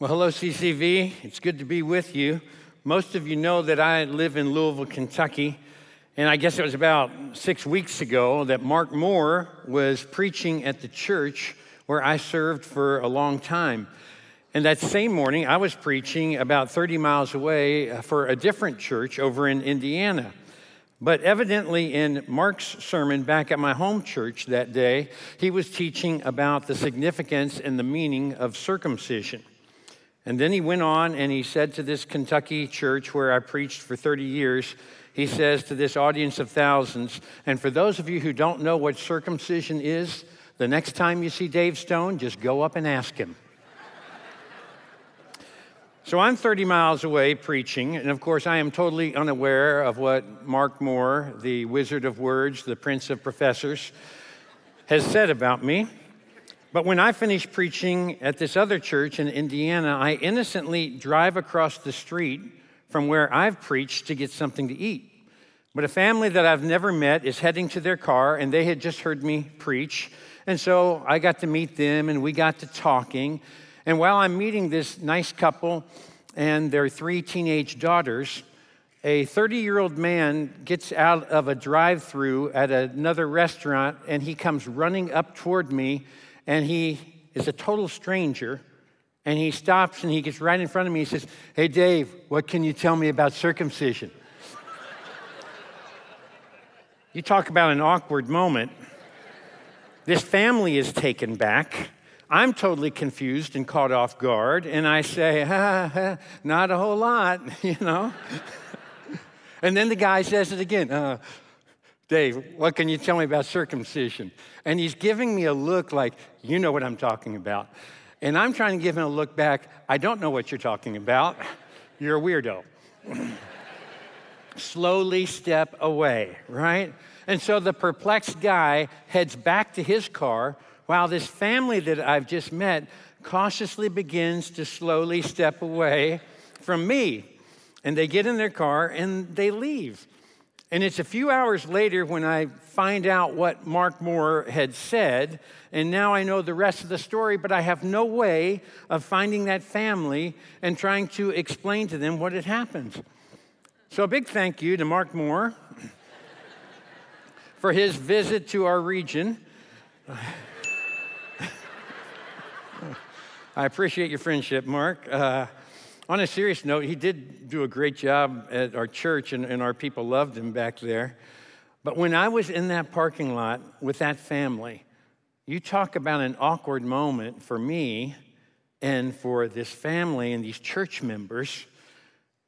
Well, hello, CCV. It's good to be with you. Most of you know that I live in Louisville, Kentucky. And I guess it was about six weeks ago that Mark Moore was preaching at the church where I served for a long time. And that same morning, I was preaching about 30 miles away for a different church over in Indiana. But evidently, in Mark's sermon back at my home church that day, he was teaching about the significance and the meaning of circumcision. And then he went on and he said to this Kentucky church where I preached for 30 years, he says to this audience of thousands, and for those of you who don't know what circumcision is, the next time you see Dave Stone, just go up and ask him. so I'm 30 miles away preaching, and of course, I am totally unaware of what Mark Moore, the wizard of words, the prince of professors, has said about me. But when I finish preaching at this other church in Indiana, I innocently drive across the street from where I've preached to get something to eat. But a family that I've never met is heading to their car, and they had just heard me preach. And so I got to meet them, and we got to talking. And while I'm meeting this nice couple and their three teenage daughters, a 30 year old man gets out of a drive through at another restaurant, and he comes running up toward me and he is a total stranger. And he stops and he gets right in front of me. He says, Hey, Dave, what can you tell me about circumcision? you talk about an awkward moment. This family is taken back. I'm totally confused and caught off guard. And I say, ha, ha, Not a whole lot, you know? and then the guy says it again. Uh, Dave, what can you tell me about circumcision? And he's giving me a look like, you know what I'm talking about. And I'm trying to give him a look back, I don't know what you're talking about. You're a weirdo. Slowly step away, right? And so the perplexed guy heads back to his car while this family that I've just met cautiously begins to slowly step away from me. And they get in their car and they leave. And it's a few hours later when I find out what Mark Moore had said, and now I know the rest of the story, but I have no way of finding that family and trying to explain to them what had happened. So, a big thank you to Mark Moore for his visit to our region. I appreciate your friendship, Mark. Uh, on a serious note, he did do a great job at our church, and, and our people loved him back there. But when I was in that parking lot with that family, you talk about an awkward moment for me and for this family and these church members.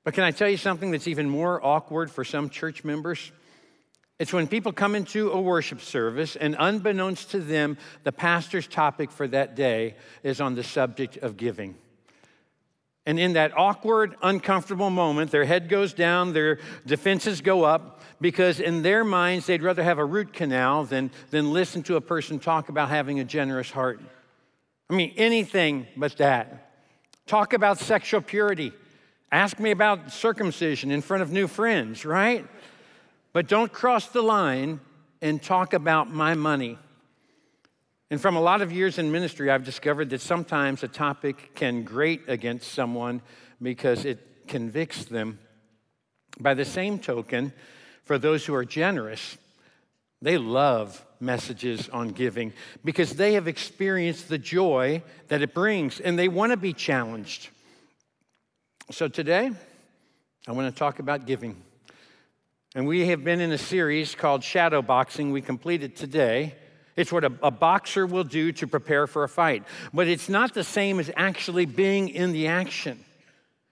But can I tell you something that's even more awkward for some church members? It's when people come into a worship service, and unbeknownst to them, the pastor's topic for that day is on the subject of giving. And in that awkward, uncomfortable moment, their head goes down, their defenses go up, because in their minds, they'd rather have a root canal than, than listen to a person talk about having a generous heart. I mean, anything but that. Talk about sexual purity. Ask me about circumcision in front of new friends, right? But don't cross the line and talk about my money. And from a lot of years in ministry, I've discovered that sometimes a topic can grate against someone because it convicts them. By the same token, for those who are generous, they love messages on giving because they have experienced the joy that it brings and they want to be challenged. So today, I want to talk about giving. And we have been in a series called Shadow Boxing. We completed today. It's what a, a, boxer will do to prepare for a fight. But it's not the same as actually being in the action.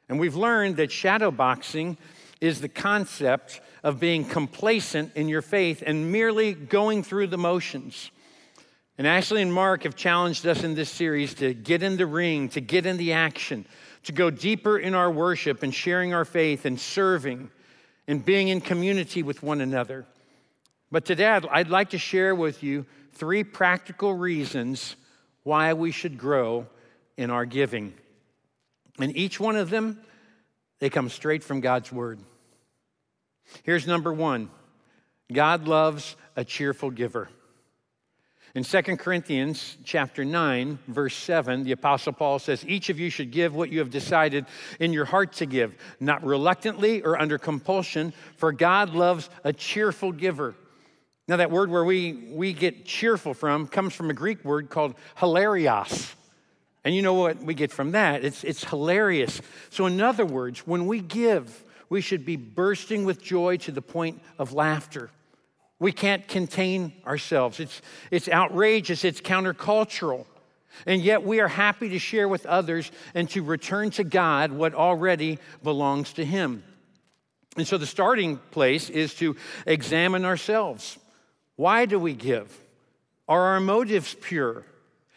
And we've learned that shadow boxing is the concept of being complacent in your faith and merely going through the motions. And Ashley and Mark have challenged us in this series to get in the ring, to get in the action, to go deeper in our worship and sharing our faith and serving and being in community with one another. But today, I'd like to share with you three practical reasons why we should grow in our giving. And each one of them, they come straight from God's word. Here's number one God loves a cheerful giver. In 2 Corinthians chapter 9, verse 7, the apostle Paul says, "Each of you should give what you have decided in your heart to give, not reluctantly or under compulsion, for God loves a cheerful giver." Now that word where we we get cheerful from comes from a Greek word called hilarios. And you know what we get from that? It's it's hilarious. So in other words, when we give, we should be bursting with joy to the point of laughter. We can't contain ourselves. It's, it's outrageous, it's countercultural. And yet we are happy to share with others and to return to God what already belongs to Him. And so the starting place is to examine ourselves. Why do we give? Are our motives pure?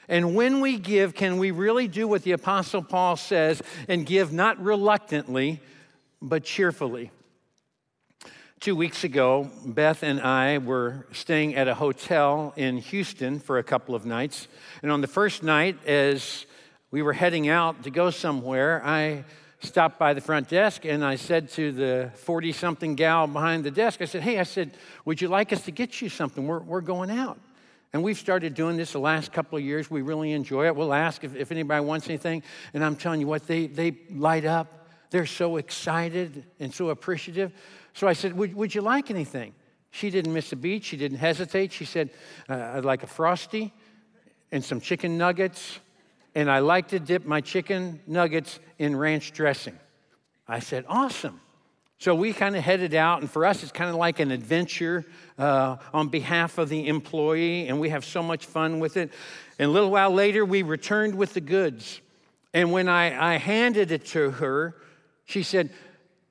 And when we give, can we really do what the Apostle Paul says and give not reluctantly, but cheerfully? Two weeks ago, Beth and I were staying at a hotel in Houston for a couple of nights. And on the first night, as we were heading out to go somewhere, I stopped by the front desk and I said to the 40 something gal behind the desk, I said, Hey, I said, would you like us to get you something? We're, we're going out. And we've started doing this the last couple of years. We really enjoy it. We'll ask if, if anybody wants anything. And I'm telling you what, they, they light up. They're so excited and so appreciative. So I said, would, would you like anything? She didn't miss a beat. She didn't hesitate. She said, uh, I'd like a frosty and some chicken nuggets, and I like to dip my chicken nuggets in ranch dressing. I said, Awesome. So we kind of headed out, and for us, it's kind of like an adventure uh, on behalf of the employee, and we have so much fun with it. And a little while later, we returned with the goods. And when I, I handed it to her, she said,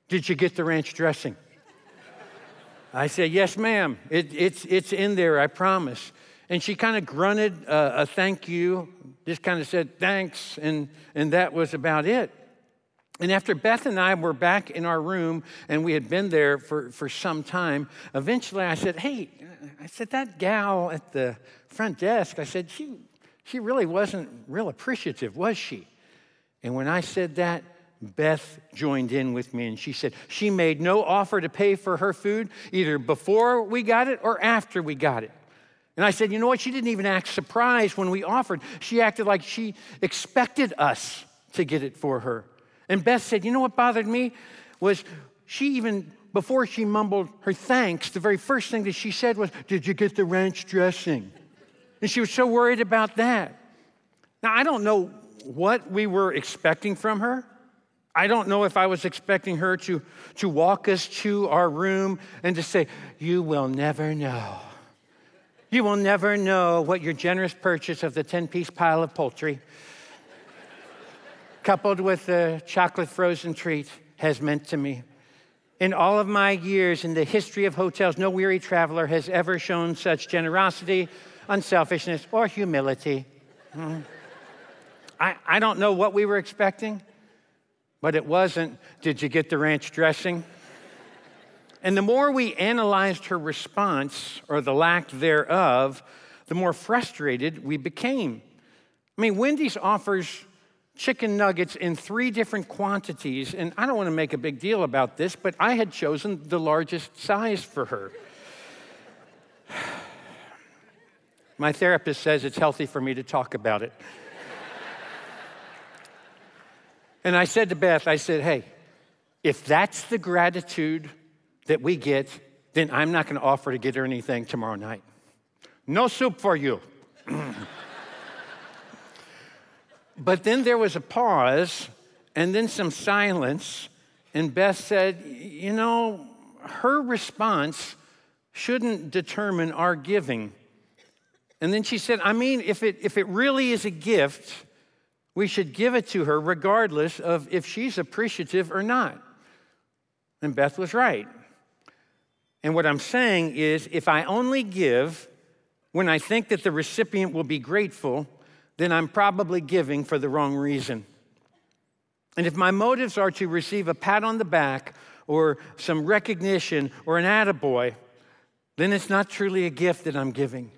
Did you get the ranch dressing? I said, Yes, ma'am. It, it's, it's in there, I promise. And she kind of grunted uh, a thank you, just kind of said thanks, and, and that was about it. And after Beth and I were back in our room and we had been there for, for some time, eventually I said, Hey, I said, that gal at the front desk, I said, she, she really wasn't real appreciative, was she? And when I said that, Beth joined in with me and she said she made no offer to pay for her food either before we got it or after we got it. And I said, you know what? She didn't even act surprised when we offered. She acted like she expected us to get it for her. And Beth said, you know what bothered me? Was she even, before she mumbled her thanks, the very first thing that she said was, Did you get the ranch dressing? And she was so worried about that. Now, I don't know what we were expecting from her. I don't know if I was expecting her to, to walk us to our room and to say, You will never know. You will never know what your generous purchase of the 10 piece pile of poultry, coupled with the chocolate frozen treat, has meant to me. In all of my years in the history of hotels, no weary traveler has ever shown such generosity, unselfishness, or humility. Hmm. I, I don't know what we were expecting. But it wasn't, did you get the ranch dressing? And the more we analyzed her response, or the lack thereof, the more frustrated we became. I mean, Wendy's offers chicken nuggets in three different quantities, and I don't want to make a big deal about this, but I had chosen the largest size for her. My therapist says it's healthy for me to talk about it. And I said to Beth, I said, hey, if that's the gratitude that we get, then I'm not going to offer to get her anything tomorrow night. No soup for you. but then there was a pause and then some silence. And Beth said, You know, her response shouldn't determine our giving. And then she said, I mean, if it, if it really is a gift, we should give it to her regardless of if she's appreciative or not. And Beth was right. And what I'm saying is if I only give when I think that the recipient will be grateful, then I'm probably giving for the wrong reason. And if my motives are to receive a pat on the back or some recognition or an attaboy, then it's not truly a gift that I'm giving.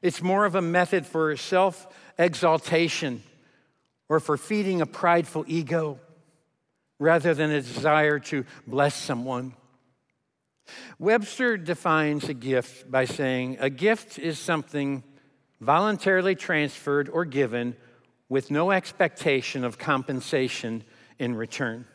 It's more of a method for self exaltation or for feeding a prideful ego rather than a desire to bless someone. Webster defines a gift by saying a gift is something voluntarily transferred or given with no expectation of compensation in return.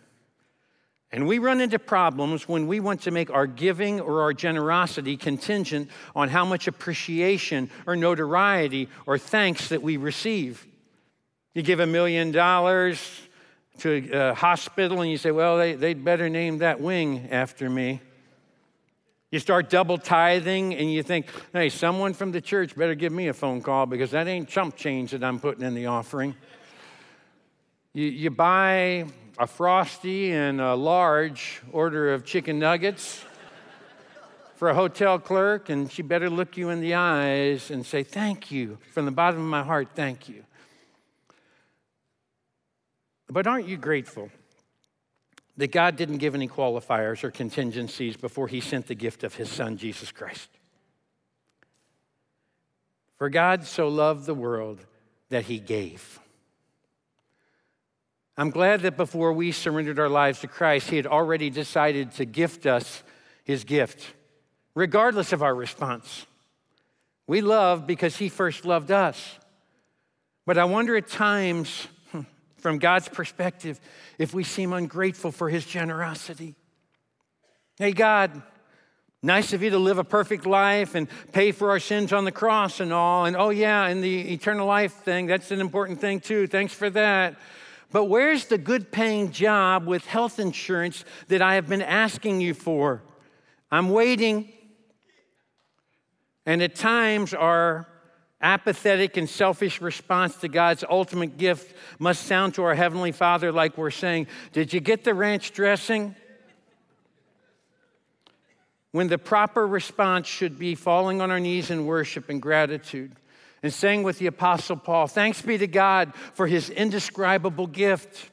And we run into problems when we want to make our giving or our generosity contingent on how much appreciation or notoriety or thanks that we receive. You give a million dollars to a hospital and you say, well, they, would better name that wing after me. You start double tithing and you think, hey, someone from the church better give me a phone call because that ain't chump change that I'm putting in the offering. You, you buy a frosty and a large order of chicken nuggets for a hotel clerk, and she better look you in the eyes and say, Thank you. From the bottom of my heart, thank you. But aren't you grateful that God didn't give any qualifiers or contingencies before He sent the gift of His Son, Jesus Christ? For God so loved the world that He gave. I'm glad that before we surrendered our lives to Christ, He had already decided to gift us His gift, regardless of our response. We love because He first loved us. But I wonder at times, from God's perspective, if we seem ungrateful for His generosity. Hey, God, Nice of you to live a perfect life and pay for our sins on the cross and all. And oh, yeah, and the eternal life thing, that's an important thing too. Thanks for that. But where's the good paying job with health insurance that I have been asking you for? I'm waiting. And at times, our apathetic and selfish response to God's ultimate gift must sound to our Heavenly Father like we're saying, Did you get the ranch dressing? When the proper response should be falling on our knees in worship and gratitude and saying with the Apostle Paul, Thanks be to God for his indescribable gift.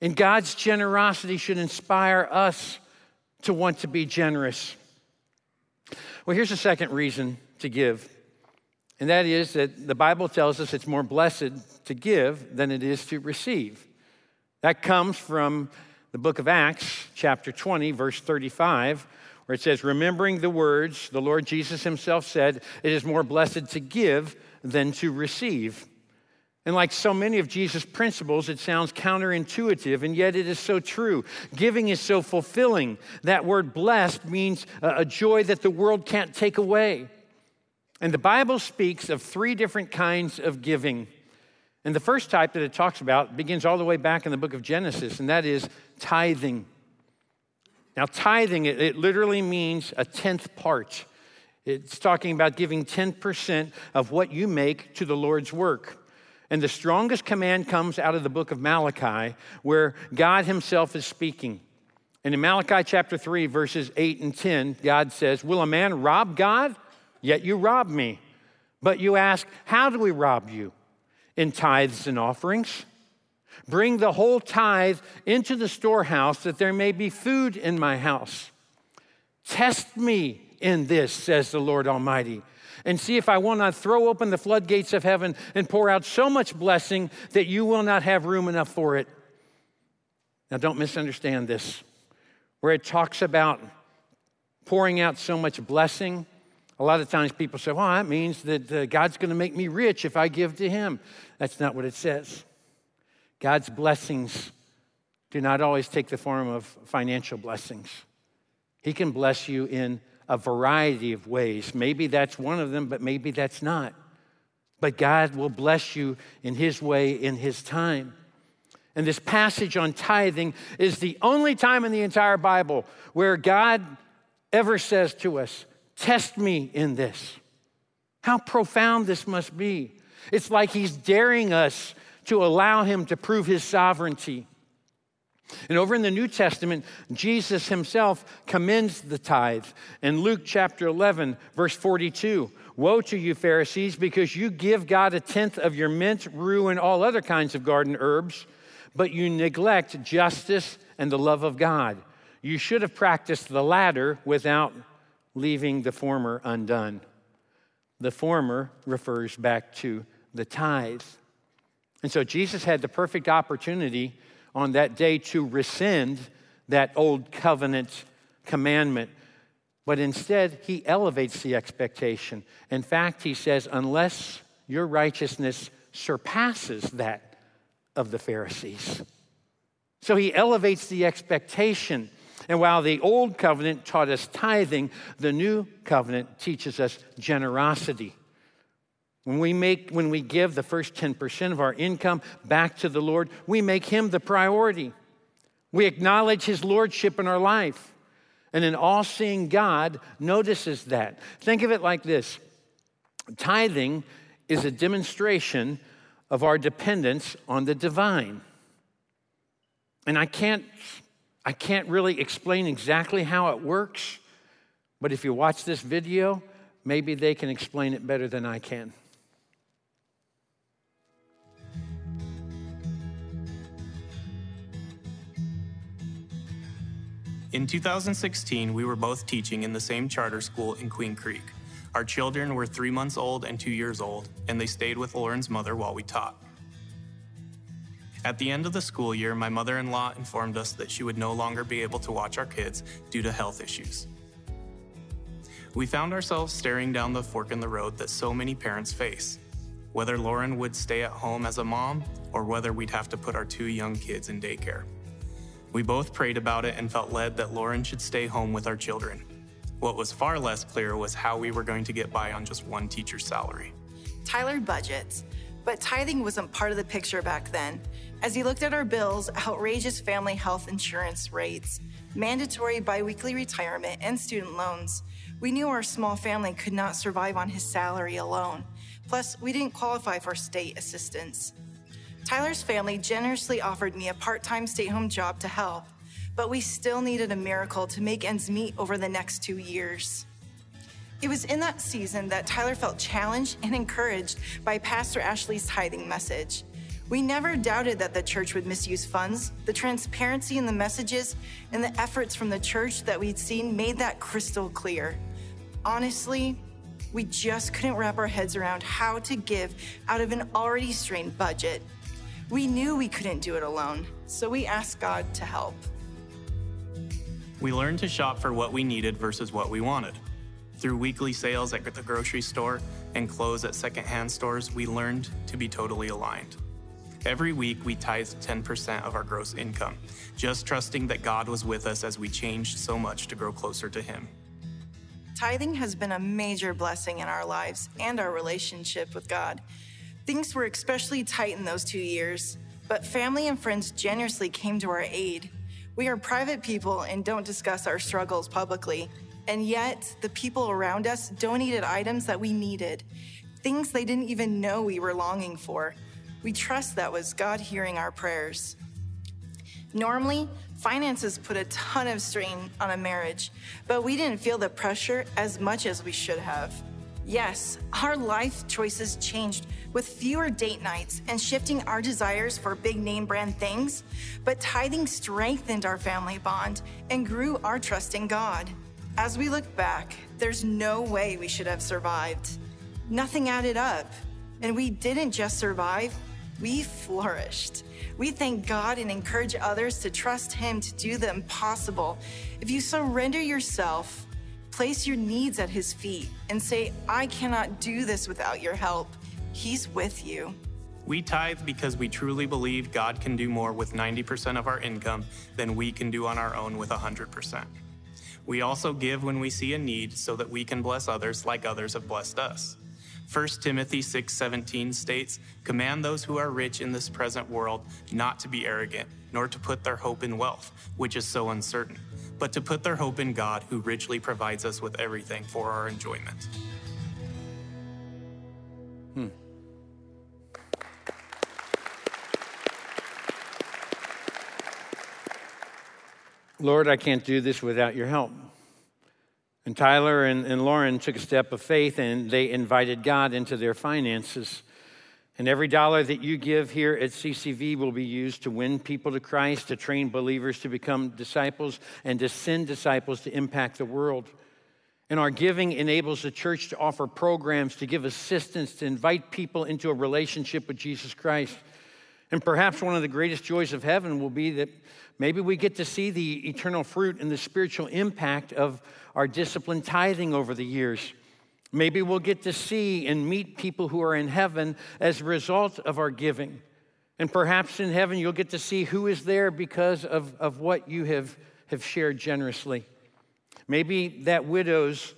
And God's generosity should inspire us to want to be generous. Well, here's a second reason to give, and that is that the Bible tells us it's more blessed to give than it is to receive. That comes from the book of Acts, chapter 20, verse 35 where it says, Remembering the words the Lord Jesus himself said, it is more blessed to give than to receive. And like so many of Jesus' principles, it sounds counterintuitive, and yet it is so true. Giving is so fulfilling. That word blessed means a joy that the world can't take away. And the Bible speaks of three different kinds of giving. And the first type that it talks about begins all the way back in the book of Genesis, and that is tithing. Now, tithing, it, it literally means a tenth part. It's talking about giving 10% of what you make to the Lord's work. And the strongest command comes out of the book of Malachi, where God Himself is speaking. And in Malachi chapter 3, verses 8 and 10, God says, Will a man rob God? Yet you rob me. But you ask, How do we rob you? In tithes and offerings. Bring the whole tithe into the storehouse that there may be food in my house. Test me in this, says the Lord Almighty, and see if I will not throw open the floodgates of heaven and pour out so much blessing that you will not have room enough for it. Now, don't misunderstand this. Where it talks about pouring out so much blessing, a lot of times people say, well, that means that uh, God's going to make me rich if I give to Him. That's not what it says. God's blessings do not always take the form of financial blessings. He can bless you in a variety of ways. Maybe that's one of them, but maybe that's not. But God will bless you in His way, in His time. And this passage on tithing is the only time in the entire Bible where God ever says to us, Test me in this. How profound this must be. It's like He's daring us to allow him to prove his sovereignty. And over in the New Testament, Jesus himself commends the tithe. In Luke chapter 11, verse 42, Woe to you, Pharisees, because you give God a tenth of your mint, rue, and all other kinds of garden herbs, but you neglect justice and the love of God. You should have practiced the latter without leaving the former undone. The former refers back to the tithe. And so Jesus had the perfect opportunity on that day to rescind that old covenant commandment. But instead, he elevates the expectation. In fact, he says, unless your righteousness surpasses that of the Pharisees. So he elevates the expectation. And while the old covenant taught us tithing, the new covenant teaches us generosity. When we make when we give the first 10% of our income back to the Lord, we make him the priority. We acknowledge his lordship in our life. And an all-seeing God notices that. Think of it like this. Tithing is a demonstration of our dependence on the divine. And I can't I can't really explain exactly how it works, but if you watch this video, maybe they can explain it better than I can. In 2016, we were both teaching in the same charter school in Queen Creek. Our children were three months old and two years old, and they stayed with Lauren's mother while we taught. At the end of the school year, my mother in law informed us that she would no longer be able to watch our kids due to health issues. We found ourselves staring down the fork in the road that so many parents face whether Lauren would stay at home as a mom or whether we'd have to put our two young kids in daycare. We both prayed about it and felt led that Lauren should stay home with our children. What was far less clear was how we were going to get by on just one teacher's salary. Tyler budgets, but tithing wasn't part of the picture back then. As he looked at our bills, outrageous family health insurance rates, mandatory biweekly retirement, and student loans, we knew our small family could not survive on his salary alone. Plus, we didn't qualify for state assistance. Tyler's family generously offered me a part time stay home job to help, but we still needed a miracle to make ends meet over the next two years. It was in that season that Tyler felt challenged and encouraged by Pastor Ashley's tithing message. We never doubted that the church would misuse funds. The transparency in the messages and the efforts from the church that we'd seen made that crystal clear. Honestly, we just couldn't wrap our heads around how to give out of an already strained budget. We knew we couldn't do it alone, so we asked God to help. We learned to shop for what we needed versus what we wanted. Through weekly sales at the grocery store and clothes at secondhand stores, we learned to be totally aligned. Every week, we tithed 10% of our gross income, just trusting that God was with us as we changed so much to grow closer to Him. Tithing has been a major blessing in our lives and our relationship with God. Things were especially tight in those two years, but family and friends generously came to our aid. We are private people and don't discuss our struggles publicly, and yet the people around us donated items that we needed, things they didn't even know we were longing for. We trust that was God hearing our prayers. Normally, finances put a ton of strain on a marriage, but we didn't feel the pressure as much as we should have. Yes, our life choices changed with fewer date nights and shifting our desires for big name brand things, but tithing strengthened our family bond and grew our trust in God. As we look back, there's no way we should have survived. Nothing added up. And we didn't just survive, we flourished. We thank God and encourage others to trust Him to do the impossible. If you surrender yourself, Place your needs at His feet and say, I cannot do this without your help. He's with you. We tithe because we truly believe God can do more with 90% of our income than we can do on our own with 100%. We also give when we see a need so that we can bless others like others have blessed us. 1 Timothy 6:17 states, "Command those who are rich in this present world not to be arrogant, nor to put their hope in wealth, which is so uncertain, but to put their hope in God, who richly provides us with everything for our enjoyment." Hmm. Lord, I can't do this without your help. And Tyler and, and Lauren took a step of faith and they invited God into their finances. And every dollar that you give here at CCV will be used to win people to Christ, to train believers to become disciples, and to send disciples to impact the world. And our giving enables the church to offer programs, to give assistance, to invite people into a relationship with Jesus Christ. And perhaps one of the greatest joys of heaven will be that maybe we get to see the eternal fruit and the spiritual impact of our disciplined tithing over the years. Maybe we'll get to see and meet people who are in heaven as a result of our giving. And perhaps in heaven, you'll get to see who is there because of, of what you have, have shared generously. Maybe that widow's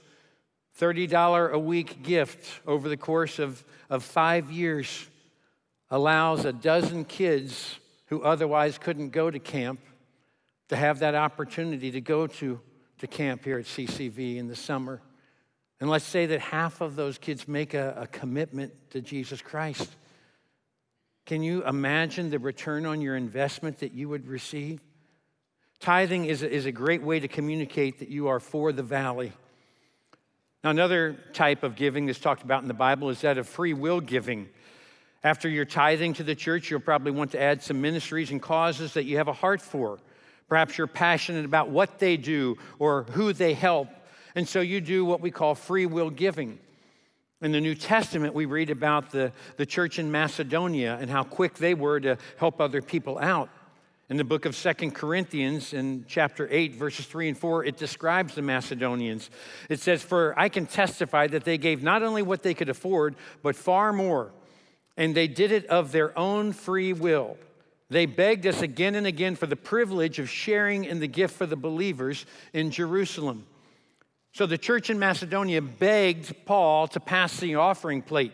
$30 a week gift over the course of, of five years allows a dozen kids who otherwise couldn't go to camp to have that opportunity to go to, to camp here at CCV in the summer. And let's say that half of those kids make a, a commitment to Jesus Christ. Can you imagine the return on your investment that you would receive? Tithing is a, is a great way to communicate that you are for the valley. Now, another type of giving that's talked about in the Bible is that of free will giving. After you're tithing to the church, you'll probably want to add some ministries and causes that you have a heart for. Perhaps you're passionate about what they do or who they help. And so you do what we call free will giving. In the New Testament, we read about the, the church in Macedonia and how quick they were to help other people out. In the book of Second Corinthians, in chapter 8, verses 3 and 4, it describes the Macedonians. It says, For I can testify that they gave not only what they could afford, but far more and they did it of their own free will. They begged us again and again for the privilege of sharing in the gift for the believers in Jerusalem. So the church in Macedonia begged Paul to pass the offering plate.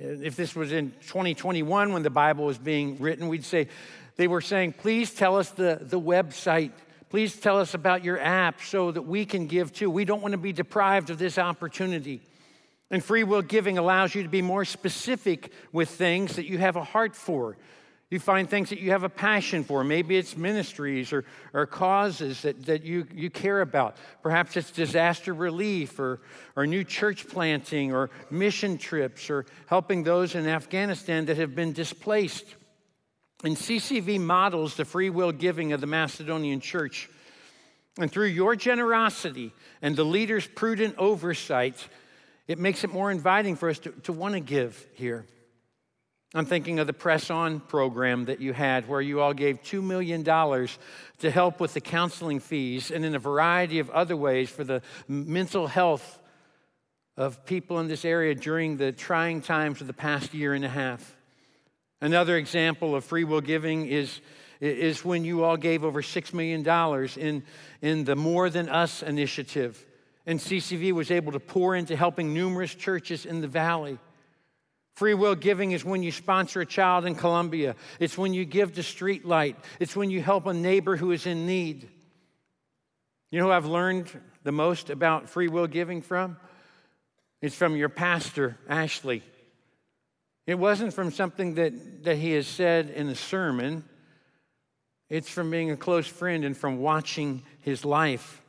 If this was in 2021 when the Bible was being written, we'd say, they were saying, please tell us the, the website. Please tell us about your app so that we can give too. We don't want to be deprived of this opportunity. And free will giving allows you to be more specific with things that you have a heart for. You find things that you have a passion for. Maybe it's ministries or, or causes that, that you, you care about. Perhaps it's disaster relief or, or new church planting or mission trips or helping those in Afghanistan that have been displaced. And CCV models the free will giving of the Macedonian church. And through your generosity and the leader's prudent oversight, it makes it more inviting for us to, want to give here. I'm thinking of the Press On program that you had, where you all gave $2 million to help with the counseling fees and in a variety of other ways for the mental health of people in this area during the trying times of the past year and a half. Another example of free will giving is, is when you all gave over $6 million in, in the More Than Us initiative and CCV was able to pour into helping numerous churches in the valley. Free will giving is when you sponsor a child in Colombia. It's when you give to Streetlight. It's when you help a neighbor who is in need. You know who I've learned the most about free will giving from? It's from your pastor, Ashley. It wasn't from something that, that he has said in a sermon. It's from being a close friend and from watching his life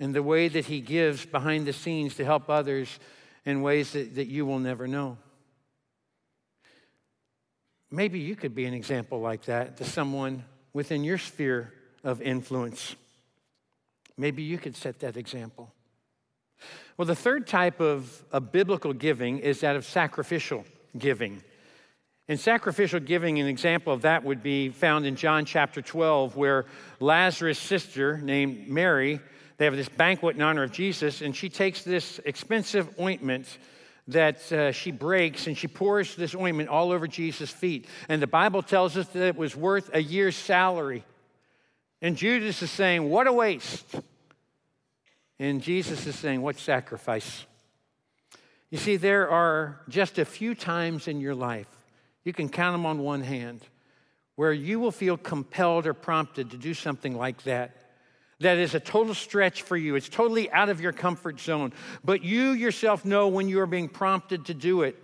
and the way that he gives behind the scenes to help others in ways that, that you will never know. Maybe you could be an example like that to someone within your sphere of influence. Maybe you could set that example. Well, the third type of, of biblical giving is that of sacrificial giving. In sacrificial giving, an example of that would be found in John chapter 12, where Lazarus' sister, named Mary, they have this banquet in honor of Jesus, and she takes this expensive ointment that uh, she breaks and she pours this ointment all over Jesus' feet. And the Bible tells us that it was worth a year's salary. And Judas is saying, What a waste. And Jesus is saying, What sacrifice? You see, there are just a few times in your life, you can count them on one hand, where you will feel compelled or prompted to do something like that that is a total stretch for you. It's totally out of your comfort zone. But you yourself know when you are being prompted to do it.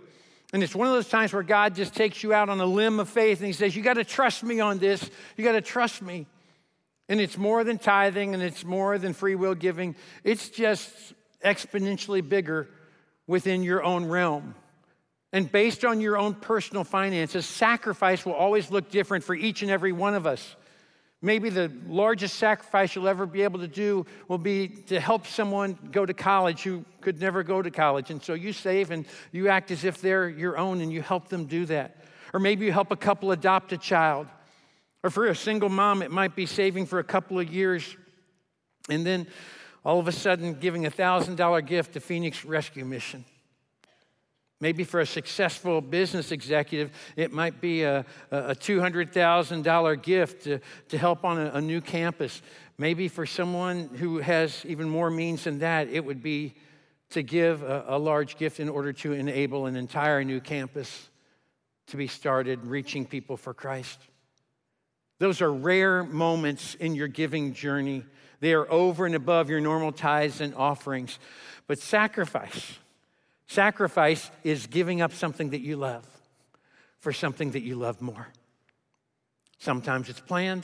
And it's one of those times where God just takes you out on a limb of faith and He says, You got to trust me on this. You got to trust me. And it's more than tithing and it's more than free will giving, it's just exponentially bigger within your own realm. And based on your own personal finances, sacrifice will always look different for each and every one of us. Maybe the largest sacrifice you'll ever be able to do will be to help someone go to college who could never go to college. And so you save and you act as if they're your own and you help them do that. Or maybe you help a couple adopt a child. Or for a single mom, it might be saving for a couple of years and then all of a sudden giving a $1,000 gift to Phoenix Rescue Mission. Maybe for a successful business executive, it might be a, a $200,000 gift to, to help on a, a new campus. Maybe for someone who has even more means than that, it would be to give a, a large gift in order to enable an entire new campus to be started, reaching people for Christ. Those are rare moments in your giving journey. They are over and above your normal tithes and offerings. But sacrifice, Sacrifice is giving up something that you love for something that you love more. Sometimes it's planned,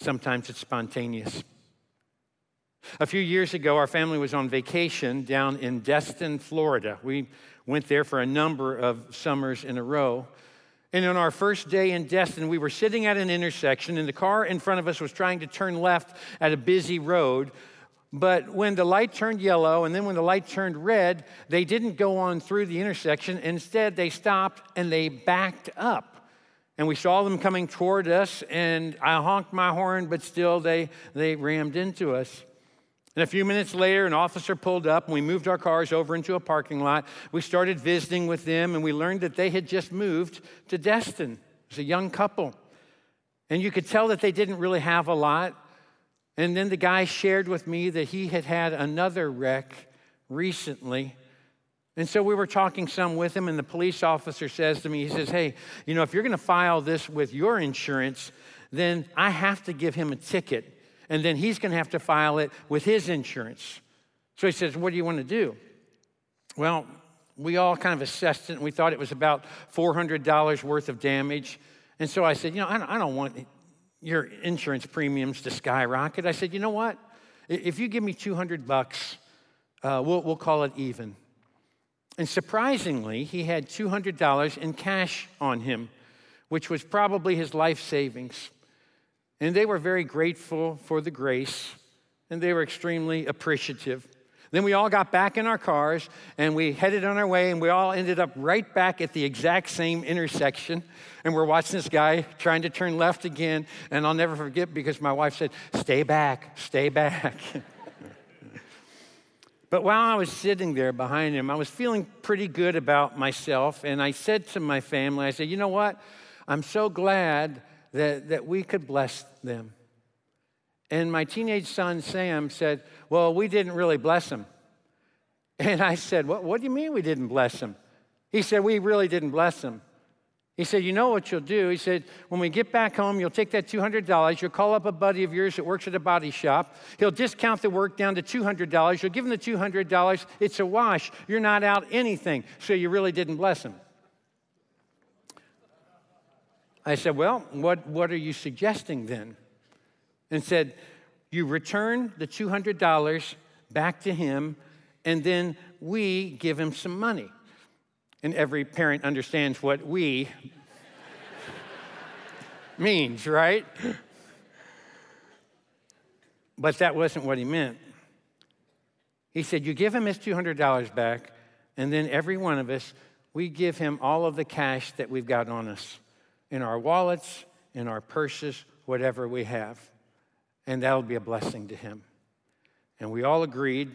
sometimes it's spontaneous. A few years ago, our family was on vacation down in Destin, Florida. We went there for a number of summers in a row. And on our first day in Destin, we were sitting at an intersection, and the car in front of us was trying to turn left at a busy road but when the light turned yellow and then when the light turned red, they didn't go on through the intersection. Instead, they stopped and they backed up. And we saw them coming toward us, and I honked my horn, but still they, they rammed into us. And a few minutes later, an officer pulled up, and we moved our cars over into a parking lot. We started visiting with them, and we learned that they had just moved to Destin. It was a young couple. And you could tell that they didn't really have a lot. And then the guy shared with me that he had had another wreck recently. And so we were talking some with him, and the police officer says to me, he says, Hey, you know, if you're going to file this with your insurance, then I have to give him a ticket, and then he's going to have to file it with his insurance. So he says, What do you want to do? Well, we all kind of assessed it, and we thought it was about $400 worth of damage. And so I said, You know, I don't want your insurance premiums to skyrocket. I said, you know what? If you give me 200 bucks, uh, we'll, we'll call it even. And surprisingly, he had $200 in cash on him, which was probably his life savings. And they were very grateful for the grace, and they were extremely appreciative. Then we all got back in our cars and we headed on our way, and we all ended up right back at the exact same intersection. And we're watching this guy trying to turn left again. And I'll never forget because my wife said, Stay back, stay back. but while I was sitting there behind him, I was feeling pretty good about myself. And I said to my family, I said, You know what? I'm so glad that, that we could bless them. And my teenage son, Sam, said, Well, we didn't really bless him. And I said, What, what do you mean we didn't bless him? He said, We really didn't bless him. He said, You know what you'll do? He said, When we get back home, you'll take that $200. You'll call up a buddy of yours that works at a body shop. He'll discount the work down to $200. You'll give him the $200. It's a wash. You're not out anything. So you really didn't bless him. I said, Well, what, what are you suggesting then? And said, You return the $200 back to him, and then we give him some money. And every parent understands what we means, right? But that wasn't what he meant. He said, You give him his $200 back, and then every one of us, we give him all of the cash that we've got on us in our wallets, in our purses, whatever we have and that'll be a blessing to him. And we all agreed.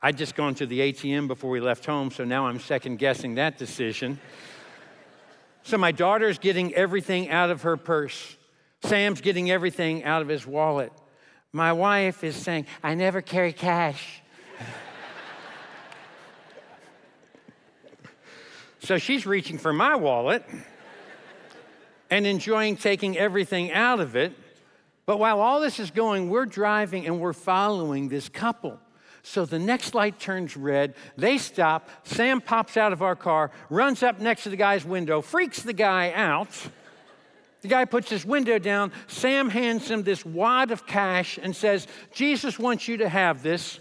I'd just gone to the ATM before we left home, so now I'm second guessing that decision. so my daughter's getting everything out of her purse. Sam's getting everything out of his wallet. My wife is saying, I never carry cash. so she's reaching for my wallet and enjoying taking everything out of it. But while all this is going, we're driving and we're following this couple. So the next light turns red. They stop. Sam pops out of our car, runs up next to the guy's window, freaks the guy out. The guy puts his window down. Sam hands him this wad of cash and says, Jesus wants you to have this.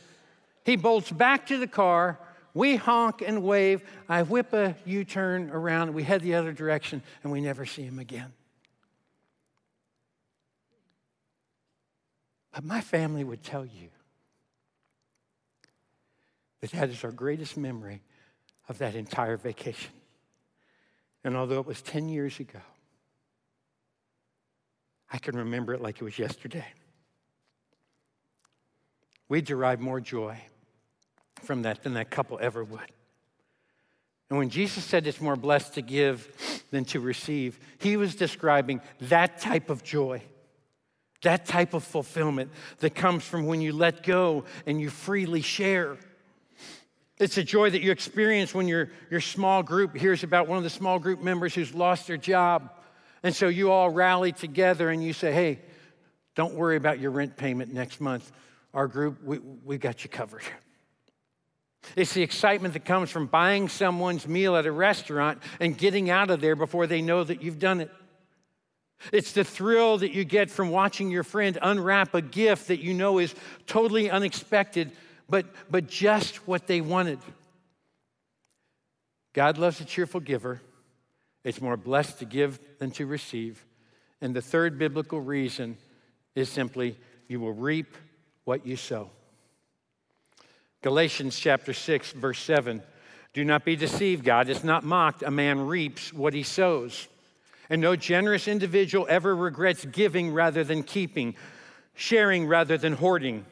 He bolts back to the car. We honk and wave. I whip a U turn around. We head the other direction, and we never see him again. But my family would tell you that that is our greatest memory of that entire vacation. And although it was 10 years ago, I can remember it like it was yesterday. We derive more joy from that than that couple ever would. And when Jesus said it's more blessed to give than to receive, he was describing that type of joy, that type of fulfillment that comes from when you let go and you freely share. It's a joy that you experience when your, your small group hears about one of the small group members who's lost their job. And so you all rally together and you say, hey, don't worry about your rent payment next month. Our group, we, we got you covered. It's the excitement that comes from buying someone's meal at a restaurant and getting out of there before they know that you've done it. It's the thrill that you get from watching your friend unwrap a gift that you know is totally unexpected, but, but just what they wanted. God loves a cheerful giver. It's more blessed to give than to receive. And the third biblical reason is simply you will reap what you sow. Galatians chapter 6, verse 7. Do not be deceived, God is not mocked. A man reaps what he sows. And no generous individual ever regrets giving rather than keeping, sharing rather than hoarding,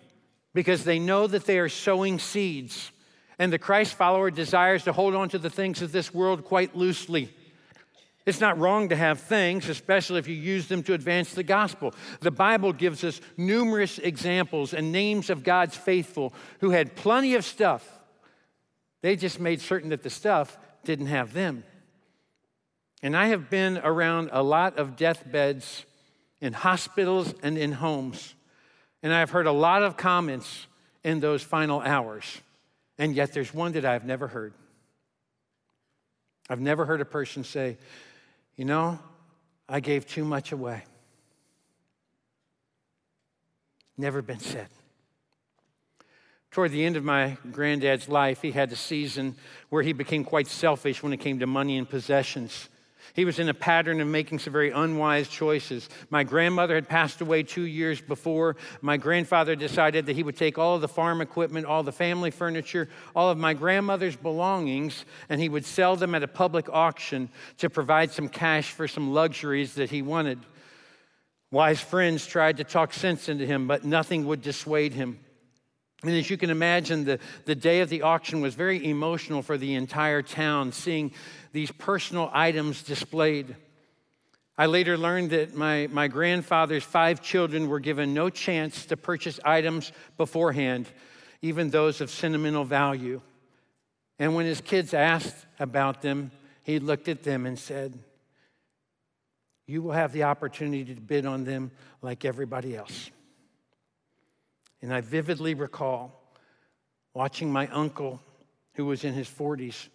because they know that they are sowing seeds. And the Christ follower desires to hold on to the things of this world quite loosely. It's not wrong to have things, especially if you use them to advance the gospel. The Bible gives us numerous examples and names of God's faithful who had plenty of stuff. They just made certain that the stuff didn't have them. And I have been around a lot of deathbeds in hospitals and in homes. And I've heard a lot of comments in those final hours. And yet there's one that I've never heard. I've never heard a person say, you know, I gave too much away. Never been said. Toward the end of my granddad's life, he had a season where he became quite selfish when it came to money and possessions. He was in a pattern of making some very unwise choices. My grandmother had passed away two years before. My grandfather decided that he would take all of the farm equipment, all the family furniture, all of my grandmother's belongings, and he would sell them at a public auction to provide some cash for some luxuries that he wanted. Wise friends tried to talk sense into him, but nothing would dissuade him. And as you can imagine, the, the day of the auction was very emotional for the entire town, seeing these personal items displayed. I later learned that my, my grandfather's five children were given no chance to purchase items beforehand, even those of sentimental value. And when his kids asked about them, he looked at them and said, You will have the opportunity to bid on them like everybody else. And I vividly recall watching my uncle, who was in his 40s,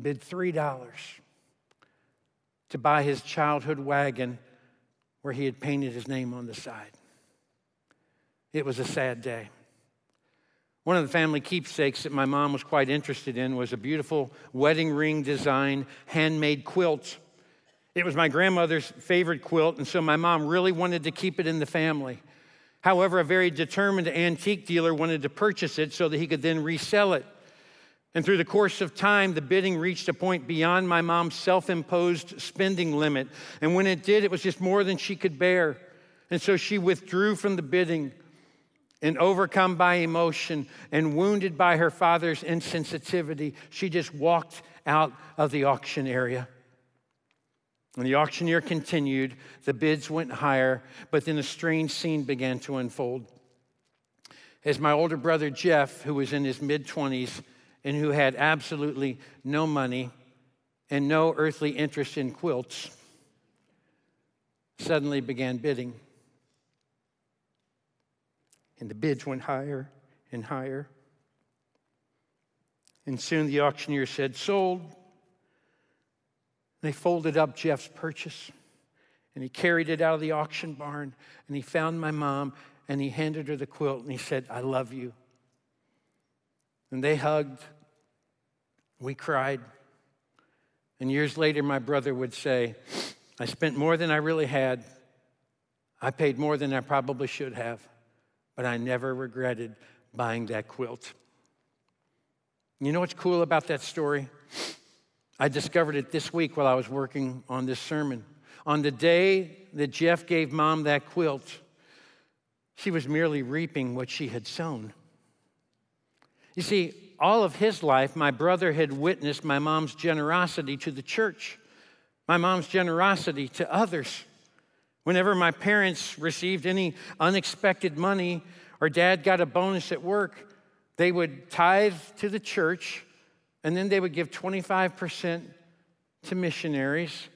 bid $3 to buy his childhood wagon where he had painted his name on the side. It was a sad day. One of the family keepsakes that my mom was quite interested in was a beautiful wedding ring design handmade quilt. It was my grandmother's favorite quilt, and so my mom really wanted to keep it in the family. However, a very determined antique dealer wanted to purchase it so that he could then resell it. And through the course of time, the bidding reached a point beyond my mom's self imposed spending limit. And when it did, it was just more than she could bear. And so she withdrew from the bidding and overcome by emotion and wounded by her father's insensitivity, she just walked out of the auction area. And the auctioneer continued, the bids went higher, but then a strange scene began to unfold. As my older brother Jeff, who was in his mid 20s and who had absolutely no money and no earthly interest in quilts, suddenly began bidding. And the bids went higher and higher. And soon the auctioneer said, Sold. They folded up Jeff's purchase and he carried it out of the auction barn and he found my mom and he handed her the quilt and he said, I love you. And they hugged. We cried. And years later, my brother would say, I spent more than I really had. I paid more than I probably should have, but I never regretted buying that quilt. You know what's cool about that story? I discovered it this week while I was working on this sermon. On the day that Jeff gave mom that quilt, she was merely reaping what she had sown. You see, all of his life, my brother had witnessed my mom's generosity to the church, my mom's generosity to others. Whenever my parents received any unexpected money or dad got a bonus at work, they would tithe to the church and then they would give 25% to missionaries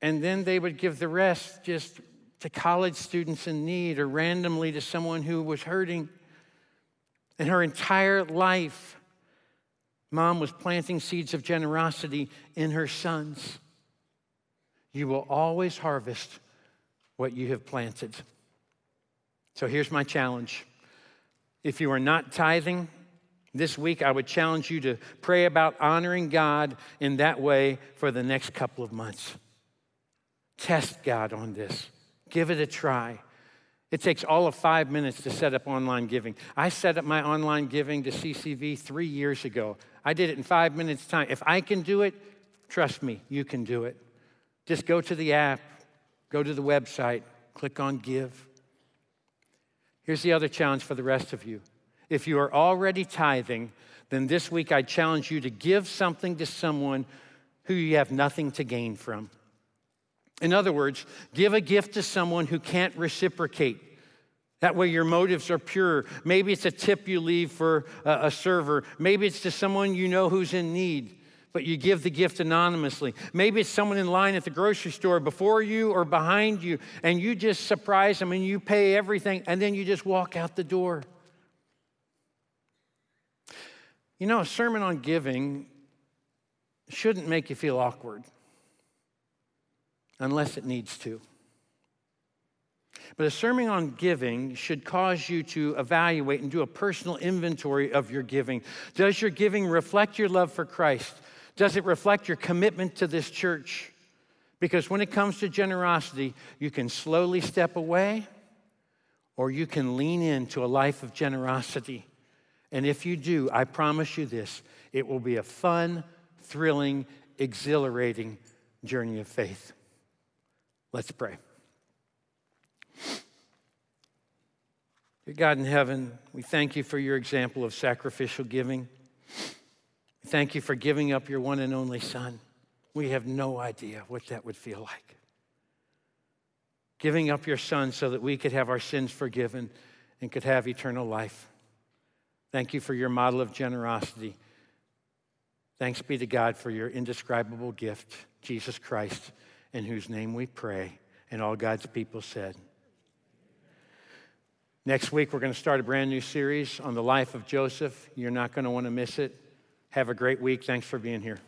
and then they would give the rest just to college students in need or randomly to someone who was hurting. And her entire life, mom was planting seeds of generosity in her sons. You will always harvest what you have planted. So here's my challenge. If you are not tithing, this week I would challenge you to pray about honoring God in that way for the next couple of months. Test God on this. Give it a try. It takes all of five minutes to set up online giving. I set up my online giving to CCV three years ago. I did it in five minutes' time. If I can do it, trust me, you can do it. Just go to the app, go to the website, click on Give. Here's the other challenge for the rest of you. If you are already tithing, then this week I challenge you to give something to someone who you have nothing to gain from. In other words, give a gift to someone who can't reciprocate. That way, your motives are pure. Maybe it's a tip you leave for a, server. Maybe it's to someone you know who's in need, but you give the gift anonymously. Maybe it's someone in line at the grocery store before you or behind you, and you just surprise them and you pay everything, and then you just walk out the door. You know, a sermon on giving shouldn't make you feel awkward unless it needs to. But a sermon on giving should cause you to evaluate and do a personal inventory of your giving. Does your giving reflect your love for Christ? Does it reflect your commitment to this church? Because when it comes to generosity, you can slowly step away or you can lean into a life of generosity. And if you do, I promise you this it will be a fun, thrilling, exhilarating journey of faith. Let's pray. Dear God in heaven, we thank you for your example of sacrificial giving. We thank you for giving up your one and only Son. We have no idea what that would feel like. Giving up your Son so that we could have our sins forgiven and could have eternal life. Thank you for your model of generosity. Thanks be to God for your indescribable gift, Jesus Christ in whose name we pray. And all God's people said. Next week, we're going to start a brand new series on the life of Joseph. You're not going to want to miss it. Have a great week. Thanks for being here.